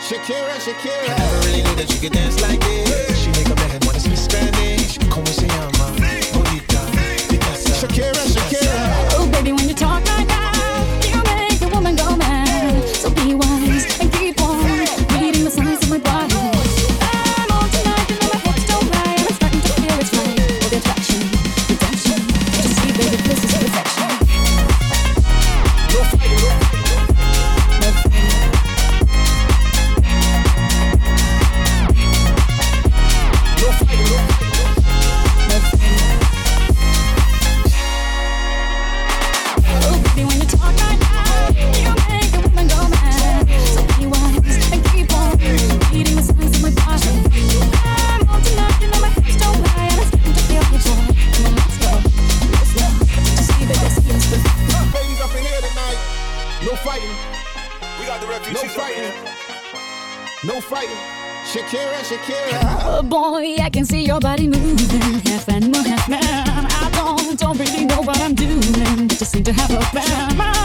Shakira, Shakira. I never really knew that you could dance like this. She make a man wanna speak Spanish. Como se llama? just seem to have a plan.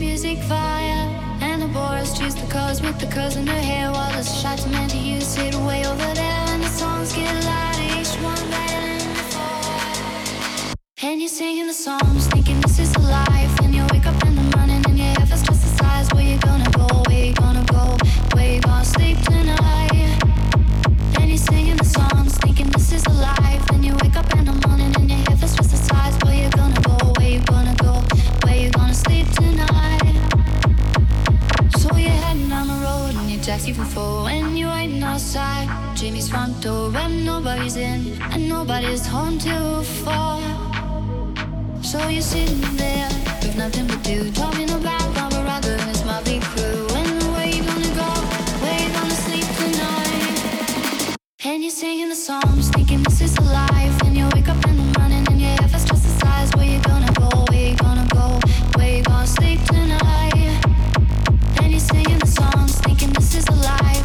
Music fire. And the boys choose the cars with the curls in their hair, while the shots meant to you sit way over there, and the songs get louder, each one better than before. And you're singing the songs, thinking this is a life. And you wake up in the morning and your head feels just the size. Where you gonna go? Where you gonna go? Where you gonna sleep tonight? And you're singing the songs, thinking this is a life. and you wake up in the morning Jack's even when you ain't outside Jimmy's front door when nobody's in And nobody's home to fall So you're sitting there with nothing to do Talking about Barbara Rugger and my big crew. When where you gonna go, where you gonna sleep tonight? And you're singing the songs, thinking this is life. And you wake up in the morning and your head feels twice the size. Where you gonna go, where you gonna go, where you gonna sleep is a lie.